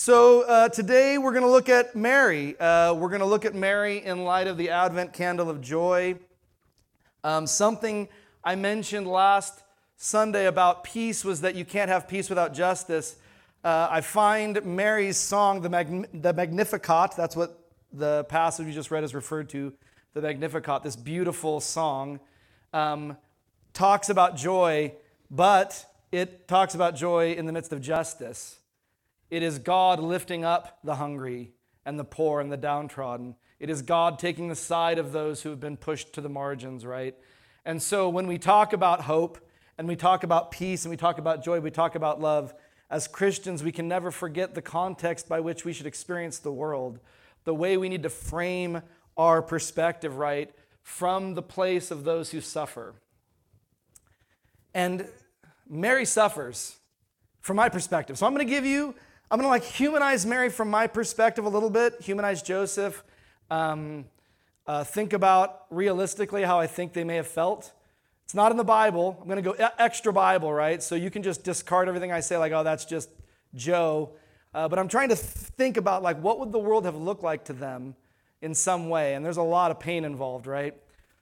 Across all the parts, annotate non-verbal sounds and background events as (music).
So uh, today we're going to look at Mary. Uh, we're going to look at Mary in light of the Advent candle of joy. Um, something I mentioned last Sunday about peace was that you can't have peace without justice. Uh, I find Mary's song, the, Mag- the Magnificat, that's what the passage we just read is referred to, the Magnificat, this beautiful song, um, talks about joy, but it talks about joy in the midst of justice. It is God lifting up the hungry and the poor and the downtrodden. It is God taking the side of those who have been pushed to the margins, right? And so when we talk about hope and we talk about peace and we talk about joy, we talk about love, as Christians, we can never forget the context by which we should experience the world, the way we need to frame our perspective right from the place of those who suffer. And Mary suffers from my perspective. So I'm going to give you I'm to like humanize Mary from my perspective a little bit, humanize Joseph, um, uh, think about realistically how I think they may have felt. It's not in the Bible. I'm to go extra Bible, right? So you can just discard everything I say, like, oh, that's just Joe. Uh, but I'm trying to think about like what would the world have looked like to them in some way, and there's a lot of pain involved, right?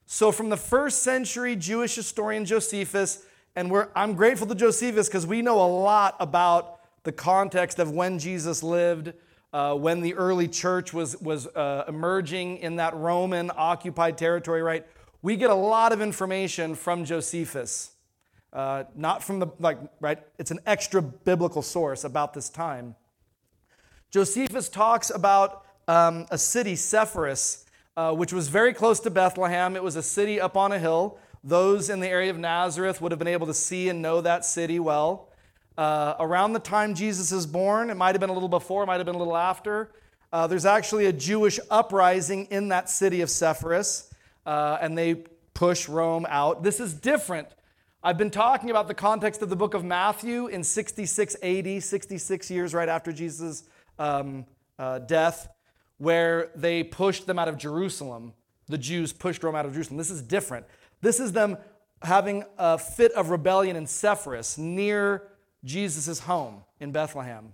So from the first century Jewish historian Josephus, and I'm grateful to Josephus because we know a lot about the context of when Jesus lived, uh, when the early church was, was uh, emerging in that Roman occupied territory, right? We get a lot of information from Josephus. Uh, not from the, like, right? It's an extra biblical source about this time. Josephus talks about um, a city, Sepphoris, uh, which was very close to Bethlehem. It was a city up on a hill. Those in the area of Nazareth would have been able to see and know that city well. Uh, around the time Jesus is born, it might have been a little before, it might have been a little after, uh, there's actually a Jewish uprising in that city of Sepphoris, uh, and they push Rome out. This is different. I've been talking about the context of the book of Matthew in 66 AD, 66 years right after Jesus' um, uh, death, where they pushed them out of Jerusalem. The Jews pushed Rome out of Jerusalem. This is different. This is them having a fit of rebellion in Sepphoris near Jesus' home in Bethlehem.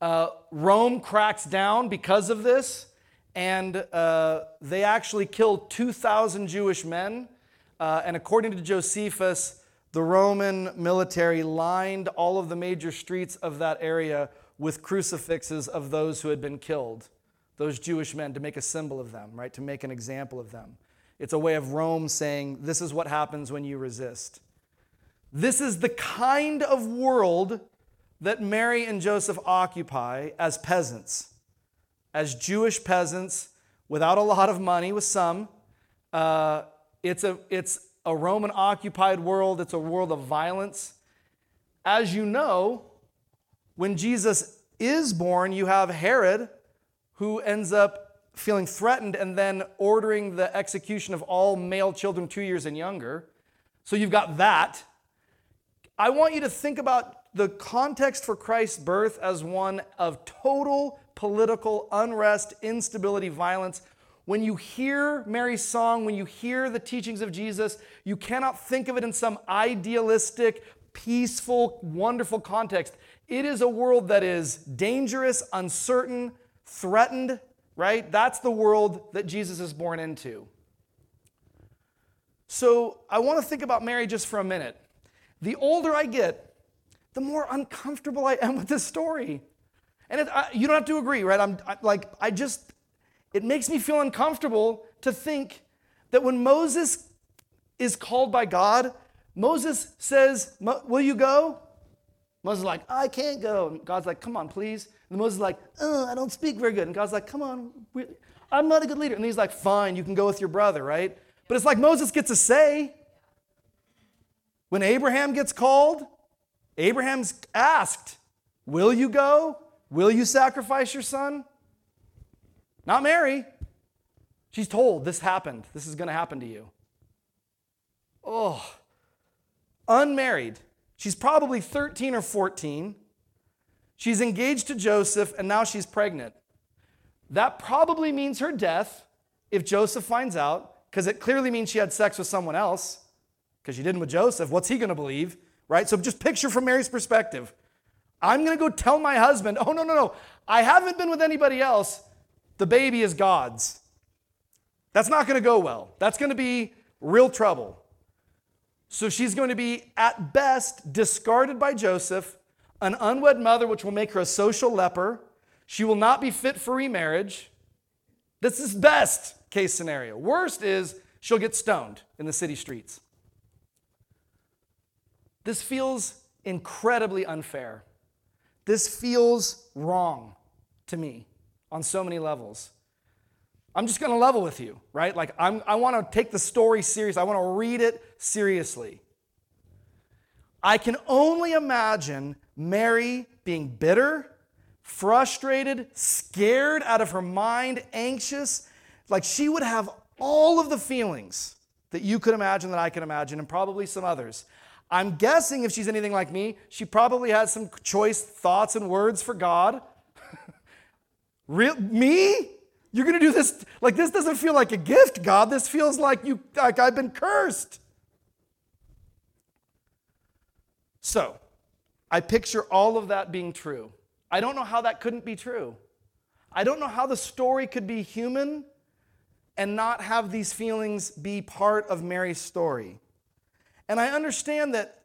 Uh, Rome cracks down because of this, and uh, they actually killed 2,000 Jewish men. Uh, and according to Josephus, the Roman military lined all of the major streets of that area with crucifixes of those who had been killed, those Jewish men, to make a symbol of them, right? To make an example of them. It's a way of Rome saying, this is what happens when you resist. This is the kind of world that Mary and Joseph occupy as peasants, as Jewish peasants without a lot of money, with some. Uh, it's, a, it's a Roman occupied world, it's a world of violence. As you know, when Jesus is born, you have Herod who ends up feeling threatened and then ordering the execution of all male children two years and younger. So you've got that. I want you to think about the context for Christ's birth as one of total political unrest, instability, violence. When you hear Mary's song, when you hear the teachings of Jesus, you cannot think of it in some idealistic, peaceful, wonderful context. It is a world that is dangerous, uncertain, threatened, right? That's the world that Jesus is born into. So I want to think about Mary just for a minute. The older I get, the more uncomfortable I am (laughs) with this story. And it, I, you don't have to agree, right? I'm I, like, I just, it makes me feel uncomfortable to think that when Moses is called by God, Moses says, Will you go? Moses is like, I can't go. And God's like, Come on, please. And Moses is like, oh, I don't speak very good. And God's like, Come on, I'm not a good leader. And he's like, Fine, you can go with your brother, right? But it's like Moses gets a say. When Abraham gets called, Abraham's asked, Will you go? Will you sacrifice your son? Not Mary. She's told this happened. This is going to happen to you. Oh, unmarried. She's probably 13 or 14. She's engaged to Joseph, and now she's pregnant. That probably means her death if Joseph finds out, because it clearly means she had sex with someone else because she didn't with Joseph. What's he going to believe? Right? So just picture from Mary's perspective. I'm going to go tell my husband, oh, no, no, no, I haven't been with anybody else. The baby is God's. That's not going to go well. That's going to be real trouble. So she's going to be, at best, discarded by Joseph, an unwed mother, which will make her a social leper. She will not be fit for remarriage. This is best case scenario. Worst is she'll get stoned in the city streets. This feels incredibly unfair. This feels wrong to me on so many levels. I'm just to level with you, right? Like, I'm, I want to take the story serious. I want to read it seriously. I can only imagine Mary being bitter, frustrated, scared out of her mind, anxious. Like, she would have all of the feelings that you could imagine, that I can imagine, and probably some others. I'm guessing if she's anything like me, she probably has some choice thoughts and words for God. (laughs) Real, me? You're going to do this like this doesn't feel like a gift, God. This feels like you like I've been cursed. So, I picture all of that being true. I don't know how that couldn't be true. I don't know how the story could be human and not have these feelings be part of Mary's story. And I understand that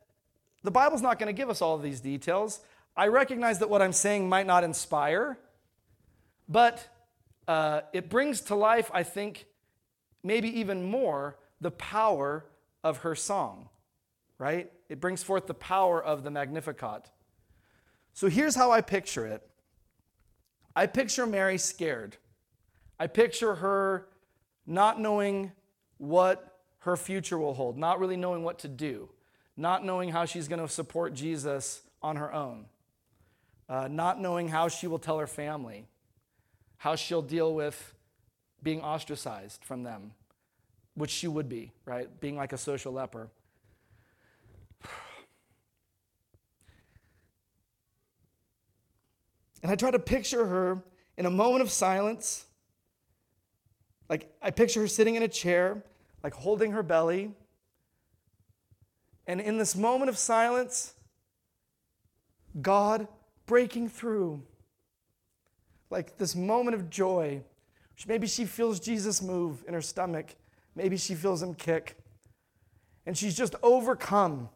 the Bible's not going to give us all of these details. I recognize that what I'm saying might not inspire, but uh, it brings to life, I think, maybe even more, the power of her song, right? It brings forth the power of the Magnificat. So here's how I picture it I picture Mary scared. I picture her not knowing what her future will hold, not really knowing what to do, not knowing how she's going to support Jesus on her own, uh, not knowing how she will tell her family, how she'll deal with being ostracized from them, which she would be, right? Being like a social leper. (sighs) And I try to picture her in a moment of silence. Like, I picture her sitting in a chair, like holding her belly. And in this moment of silence, God breaking through like this moment of joy. Maybe she feels Jesus move in her stomach. Maybe she feels him kick. And she's just overcome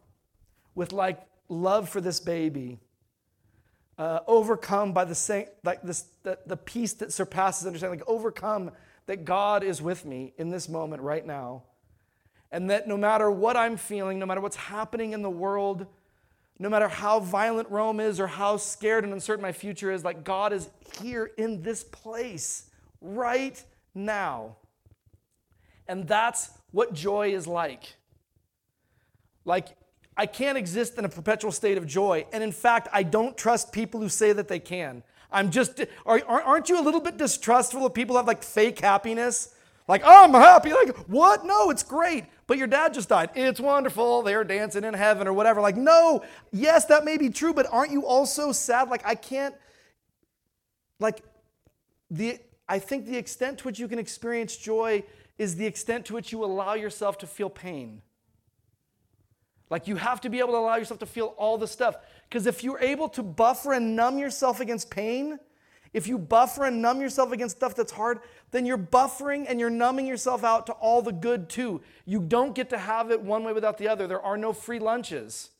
with like love for this baby. Uh, overcome by the same, like this, the, the peace that surpasses understanding, like overcome that God is with me in this moment right now. And that no matter what I'm feeling, no matter what's happening in the world, no matter how violent Rome is or how scared and uncertain my future is, like God is here in this place right now. And that's what joy is like. Like, I can't exist in a perpetual state of joy. And in fact, I don't trust people who say that they can. I'm just, aren't you a little bit distrustful of people have like fake happiness? Like, oh, I'm happy. Like, what? No, it's great. But your dad just died. It's wonderful. They're dancing in heaven or whatever. Like, no, yes, that may be true, but aren't you also sad? Like, I can't, like, the, I think the extent to which you can experience joy is the extent to which you allow yourself to feel pain. Like, you have to be able to allow yourself to feel all the stuff. Because if you're able to buffer and numb yourself against pain, if you buffer and numb yourself against stuff that's hard, then you're buffering and you're numbing yourself out to all the good too. You don't get to have it one way without the other. There are no free lunches.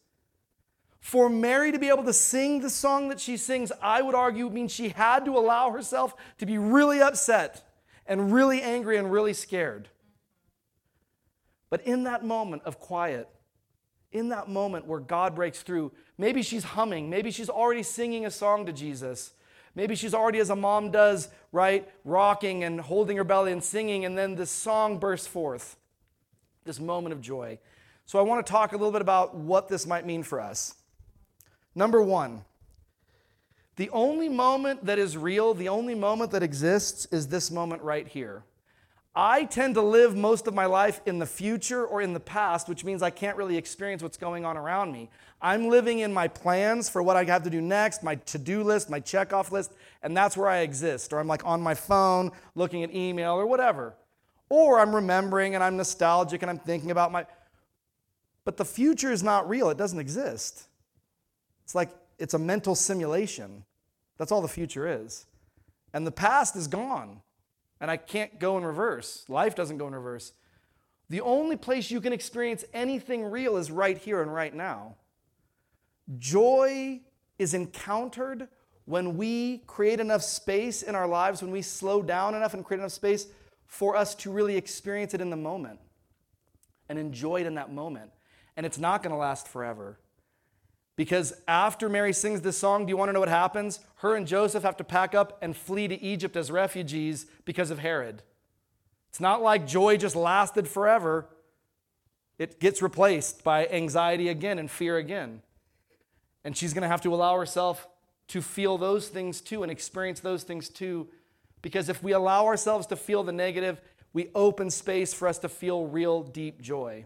For Mary to be able to sing the song that she sings, I would argue means she had to allow herself to be really upset and really angry and really scared. But in that moment of quiet, in that moment where God breaks through, maybe she's humming, maybe she's already singing a song to Jesus. Maybe she's already, as a mom does, right, rocking and holding her belly and singing, and then this song bursts forth, this moment of joy. So I want to talk a little bit about what this might mean for us. Number one, the only moment that is real, the only moment that exists, is this moment right here. I tend to live most of my life in the future or in the past, which means I can't really experience what's going on around me. I'm living in my plans for what I have to do next, my to do list, my check off list, and that's where I exist. Or I'm like on my phone looking at email or whatever. Or I'm remembering and I'm nostalgic and I'm thinking about my. But the future is not real, it doesn't exist. It's like it's a mental simulation. That's all the future is. And the past is gone. And I can't go in reverse. Life doesn't go in reverse. The only place you can experience anything real is right here and right now. Joy is encountered when we create enough space in our lives, when we slow down enough and create enough space for us to really experience it in the moment and enjoy it in that moment. And it's not going to last forever. Because after Mary sings this song, do you want to know what happens? Her and Joseph have to pack up and flee to Egypt as refugees because of Herod. It's not like joy just lasted forever, it gets replaced by anxiety again and fear again. And she's going to have to allow herself to feel those things too and experience those things too. Because if we allow ourselves to feel the negative, we open space for us to feel real deep joy.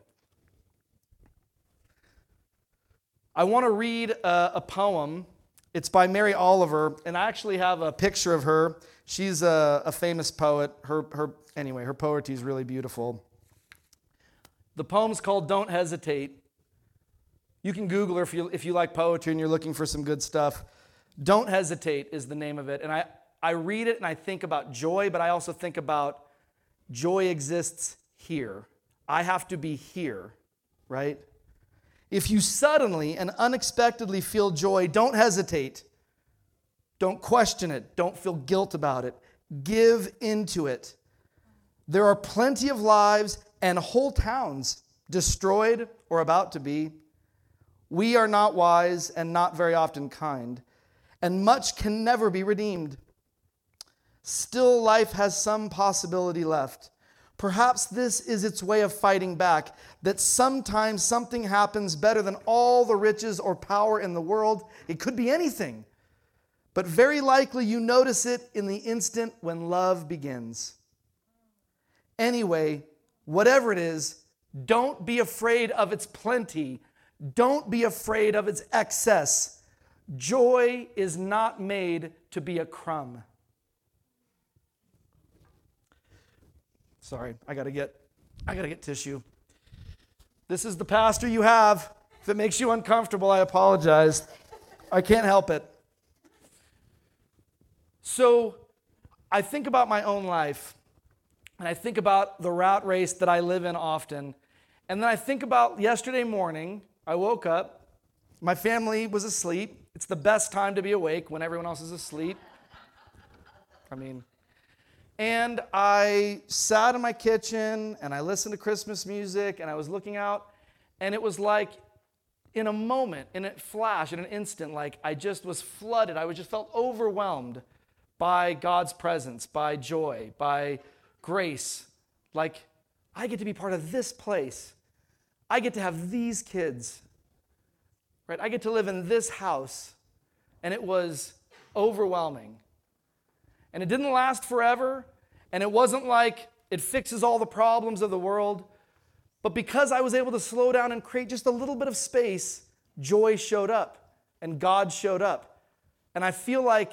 I want to read a, a, poem. It's by Mary Oliver, and I actually have a picture of her. She's a, a famous poet. Her, her, anyway, her poetry is really beautiful. The poem's called Don't Hesitate. You can Google her if you, if you like poetry and you're looking for some good stuff. Don't Hesitate is the name of it. And I, I read it and I think about joy, but I also think about joy exists here. I have to be here, right? If you suddenly and unexpectedly feel joy, don't hesitate. Don't question it. Don't feel guilt about it. Give into it. There are plenty of lives and whole towns destroyed or about to be. We are not wise and not very often kind, and much can never be redeemed. Still, life has some possibility left. Perhaps this is its way of fighting back that sometimes something happens better than all the riches or power in the world. It could be anything, but very likely you notice it in the instant when love begins. Anyway, whatever it is, don't be afraid of its plenty, don't be afraid of its excess. Joy is not made to be a crumb. Sorry, I gotta get, I gotta get tissue. This is the pastor you have. If it makes you uncomfortable, I apologize. I can't help it. So I think about my own life, and I think about the rat race that I live in often. And then I think about yesterday morning, I woke up, my family was asleep. It's the best time to be awake when everyone else is asleep. I mean, and I sat in my kitchen and I listened to Christmas music and I was looking out, and it was like in a moment, in a flash, in an instant, like I just was flooded. I was just felt overwhelmed by God's presence, by joy, by grace. Like, I get to be part of this place. I get to have these kids. Right? I get to live in this house. And it was overwhelming. And it didn't last forever, and it wasn't like it fixes all the problems of the world. But because I was able to slow down and create just a little bit of space, joy showed up and God showed up. And I feel like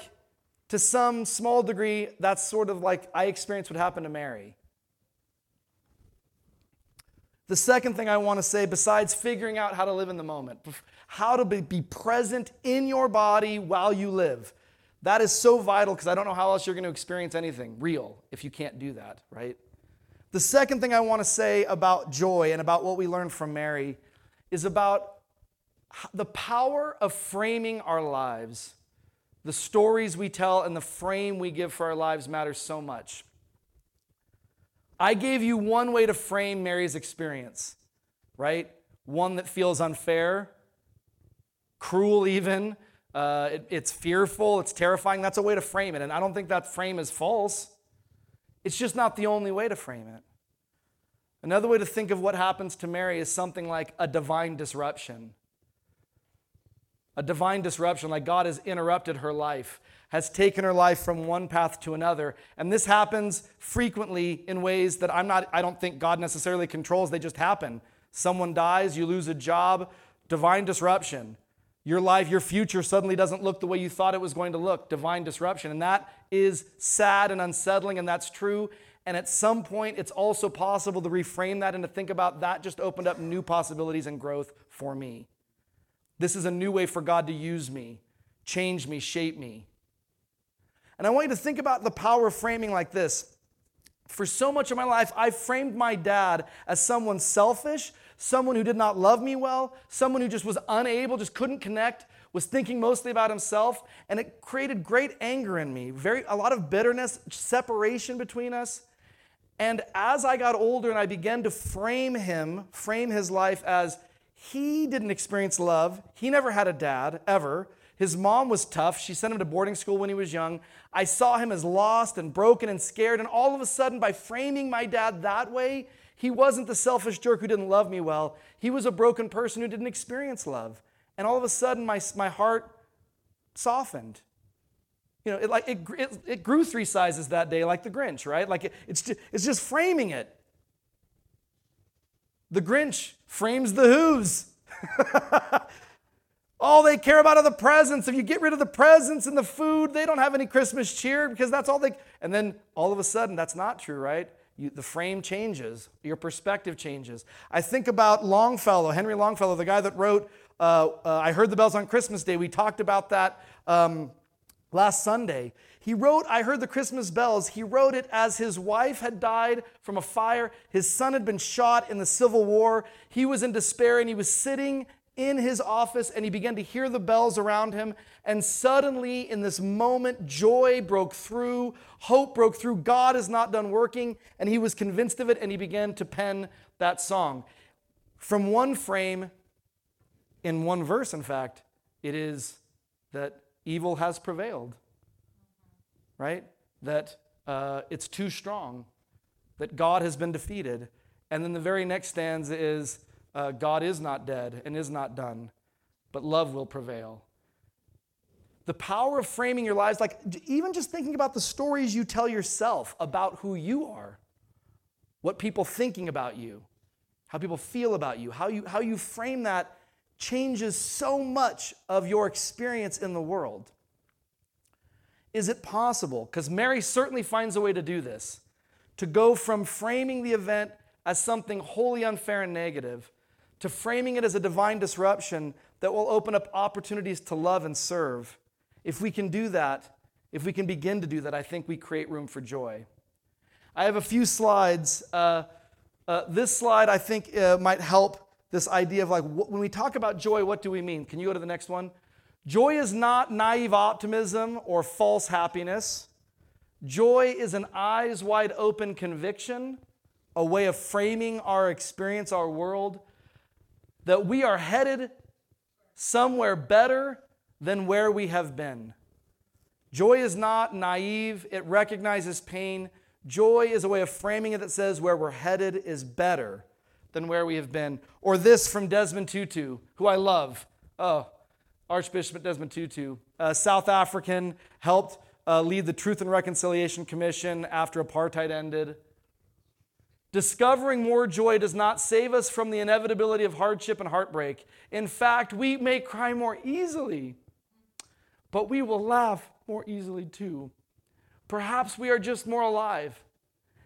to some small degree, that's sort of like I experienced what happened to Mary. The second thing I want to say, besides figuring out how to live in the moment, (laughs) how to be present in your body while you live, that is so vital because I don't know how else you're going to experience anything real if you can't do that, right? The second thing I want to say about joy and about what we learned from Mary is about the power of framing our lives. The stories we tell and the frame we give for our lives matters so much. I gave you one way to frame Mary's experience, right? One that feels unfair, cruel, even, uh, it, it's fearful, it's terrifying. That's a way to frame it. And I don't think that frame is false. It's just not the only way to frame it. Another way to think of what happens to Mary is something like a divine disruption. A divine disruption, like God has interrupted her life, has taken her life from one path to another. And this happens frequently in ways that I'm not, I don't think God necessarily controls, they just happen. Someone dies, you lose a job, divine disruption. Your life, your future suddenly doesn't look the way you thought it was going to look. Divine disruption. And that is sad and unsettling, and that's true. And at some point, it's also possible to reframe that and to think about that just opened up new possibilities and growth for me. This is a new way for God to use me. change me, shape me. And I want you to think about the power of framing like this. For so much of my life, I framed my dad as someone selfish, someone who did not love me well, someone who just was unable, just couldn't connect, was thinking mostly about himself, and it created great anger in me, very a lot of bitterness, separation between us. And as I got older and I began to frame him, frame his life as he didn't experience love, he never had a dad ever. His mom was tough. She sent him to boarding school when he was young. I saw him as lost and broken and scared. And all of a sudden, by framing my dad that way, he wasn't the selfish jerk who didn't love me well. He was a broken person who didn't experience love. And all of a sudden, my, my heart softened. You know, it, like, it, it, it grew three sizes that day, like the Grinch, right? Like it, it's, just, it's just framing it. The Grinch frames the Who's. (laughs) All they care about are the presents. If you get rid of the presents and the food, they don't have any Christmas cheer because that's all they. And then all of a sudden, that's not true, right? You, the frame changes, your perspective changes. I think about Longfellow, Henry Longfellow, the guy that wrote uh, uh, I Heard the Bells on Christmas Day. We talked about that um, last Sunday. He wrote, I Heard the Christmas Bells. He wrote it as his wife had died from a fire. His son had been shot in the Civil War. He was in despair and he was sitting in his office and he began to hear the bells around him. And suddenly, in this moment, joy broke through, hope broke through. God is not done working. And he was convinced of it and he began to pen that song. From one frame, in one verse, in fact, it is that evil has prevailed, right? That uh, it's too strong, that God has been defeated. And then the very next stanza is uh, God is not dead and is not done, but love will prevail. The power of framing your lives, like even just thinking about the stories you tell yourself about who you are, what people thinking about you, how people feel about you, how you, how you frame that changes so much of your experience in the world. Is it possible? Because Mary certainly finds a way to do this to go from framing the event as something wholly unfair and negative to framing it as a divine disruption that will open up opportunities to love and serve. If we can do that, if we can begin to do that, I think we create room for joy. I have a few slides. Uh, uh, this slide, I think, uh, might help this idea of like wh- when we talk about joy, what do we mean? Can you go to the next one? Joy is not naive optimism or false happiness. Joy is an eyes wide open conviction, a way of framing our experience, our world, that we are headed somewhere better than where we have been. Joy is not naive, it recognizes pain. Joy is a way of framing it that says where we're headed is better than where we have been. Or this from Desmond Tutu, who I love. Oh, Archbishop Desmond Tutu, a South African, helped uh, lead the Truth and Reconciliation Commission after apartheid ended. Discovering more joy does not save us from the inevitability of hardship and heartbreak. In fact, we may cry more easily, but we will laugh more easily too. Perhaps we are just more alive.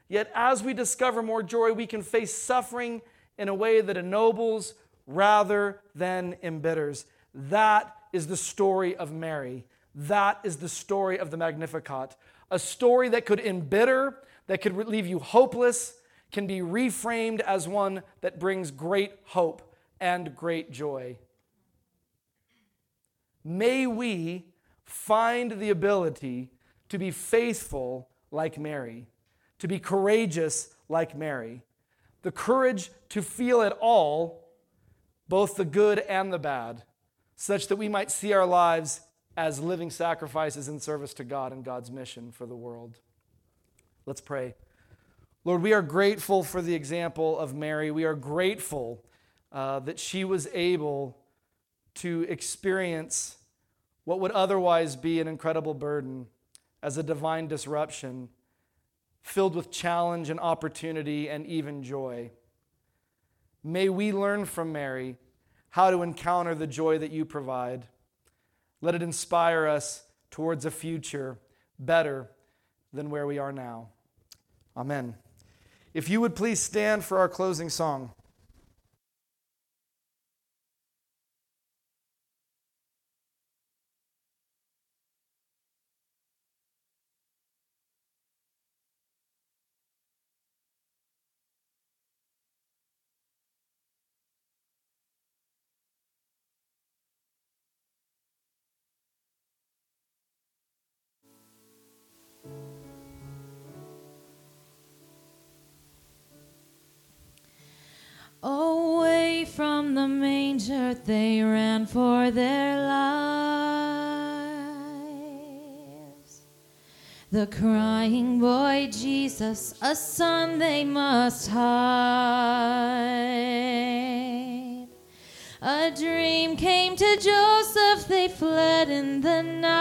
Yet, as we discover more joy, we can face suffering in a way that ennobles rather than embitters. That is the story of Mary. That is the story of the Magnificat. A story that could embitter, that could leave you hopeless, can be reframed as one that brings great hope and great joy. May we find the ability to be faithful like Mary, to be courageous like Mary, the courage to feel it all, both the good and the bad, such that we might see our lives as living sacrifices in service to God and God's mission for the world. Let's pray. Lord, we are grateful for the example of Mary. We are grateful uh, that she was able to experience what would otherwise be an incredible burden as a divine disruption, filled with challenge and opportunity and even joy. May we learn from Mary how to encounter the joy that you provide. Let it inspire us towards a future better than where we are now. Amen. If you would please stand for our closing song. They ran for their lives. The crying boy Jesus, a son they must hide. A dream came to Joseph, they fled in the night.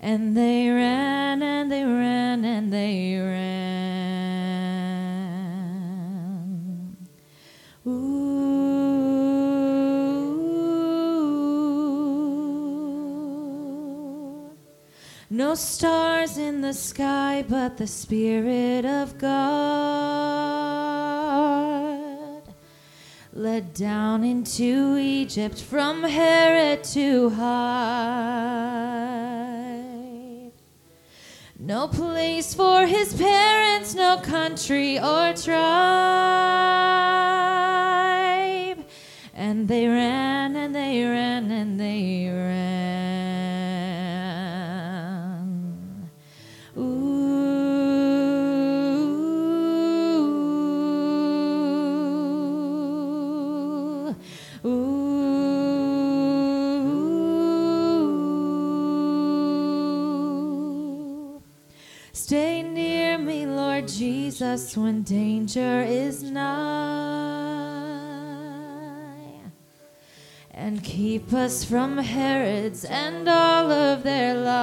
And they ran and they ran and they ran. No stars in the sky, but the Spirit of God led down into Egypt from Herod to hide. No place for his parents, no country or tribe. And they ran and they ran and they ran. Ooh. Stay near me, Lord Jesus, when danger is nigh. And keep us from Herods and all of their lies.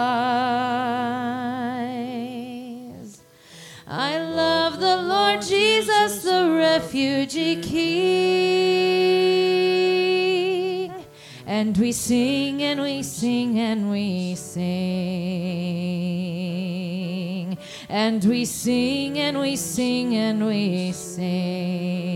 I love the Lord Jesus, the refugee king. And we sing and we sing and we sing. And we sing and we sing and we sing.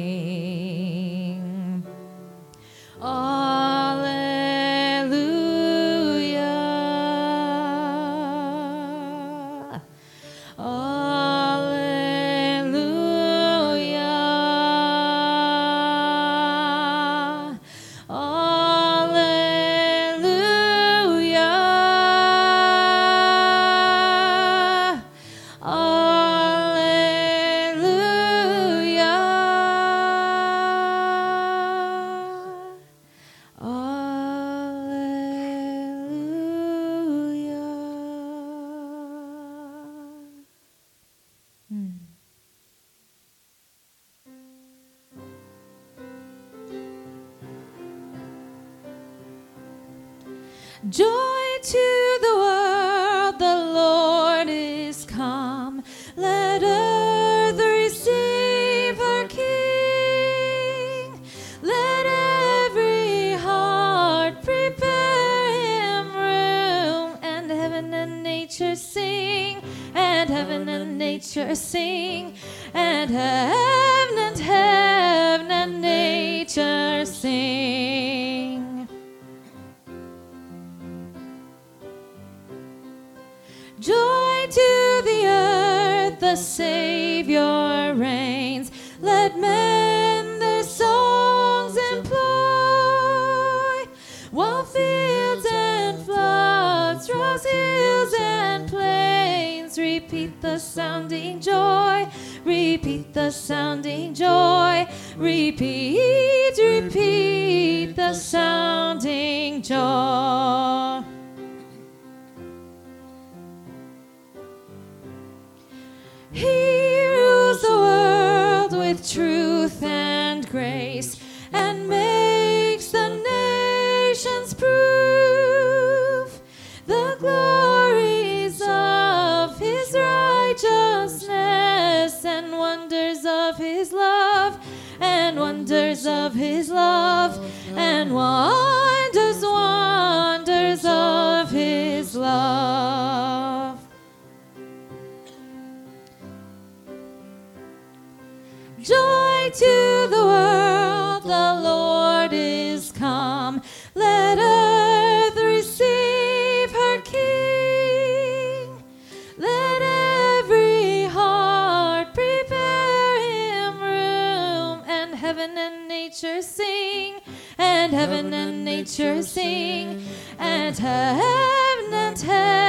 Sounding joy. Repeat the sounding joy. Repeat, repeat the sounding joy. Wonders of his love and wonders, wonders of his love. Joy to the heaven and nature sing, and heaven and heaven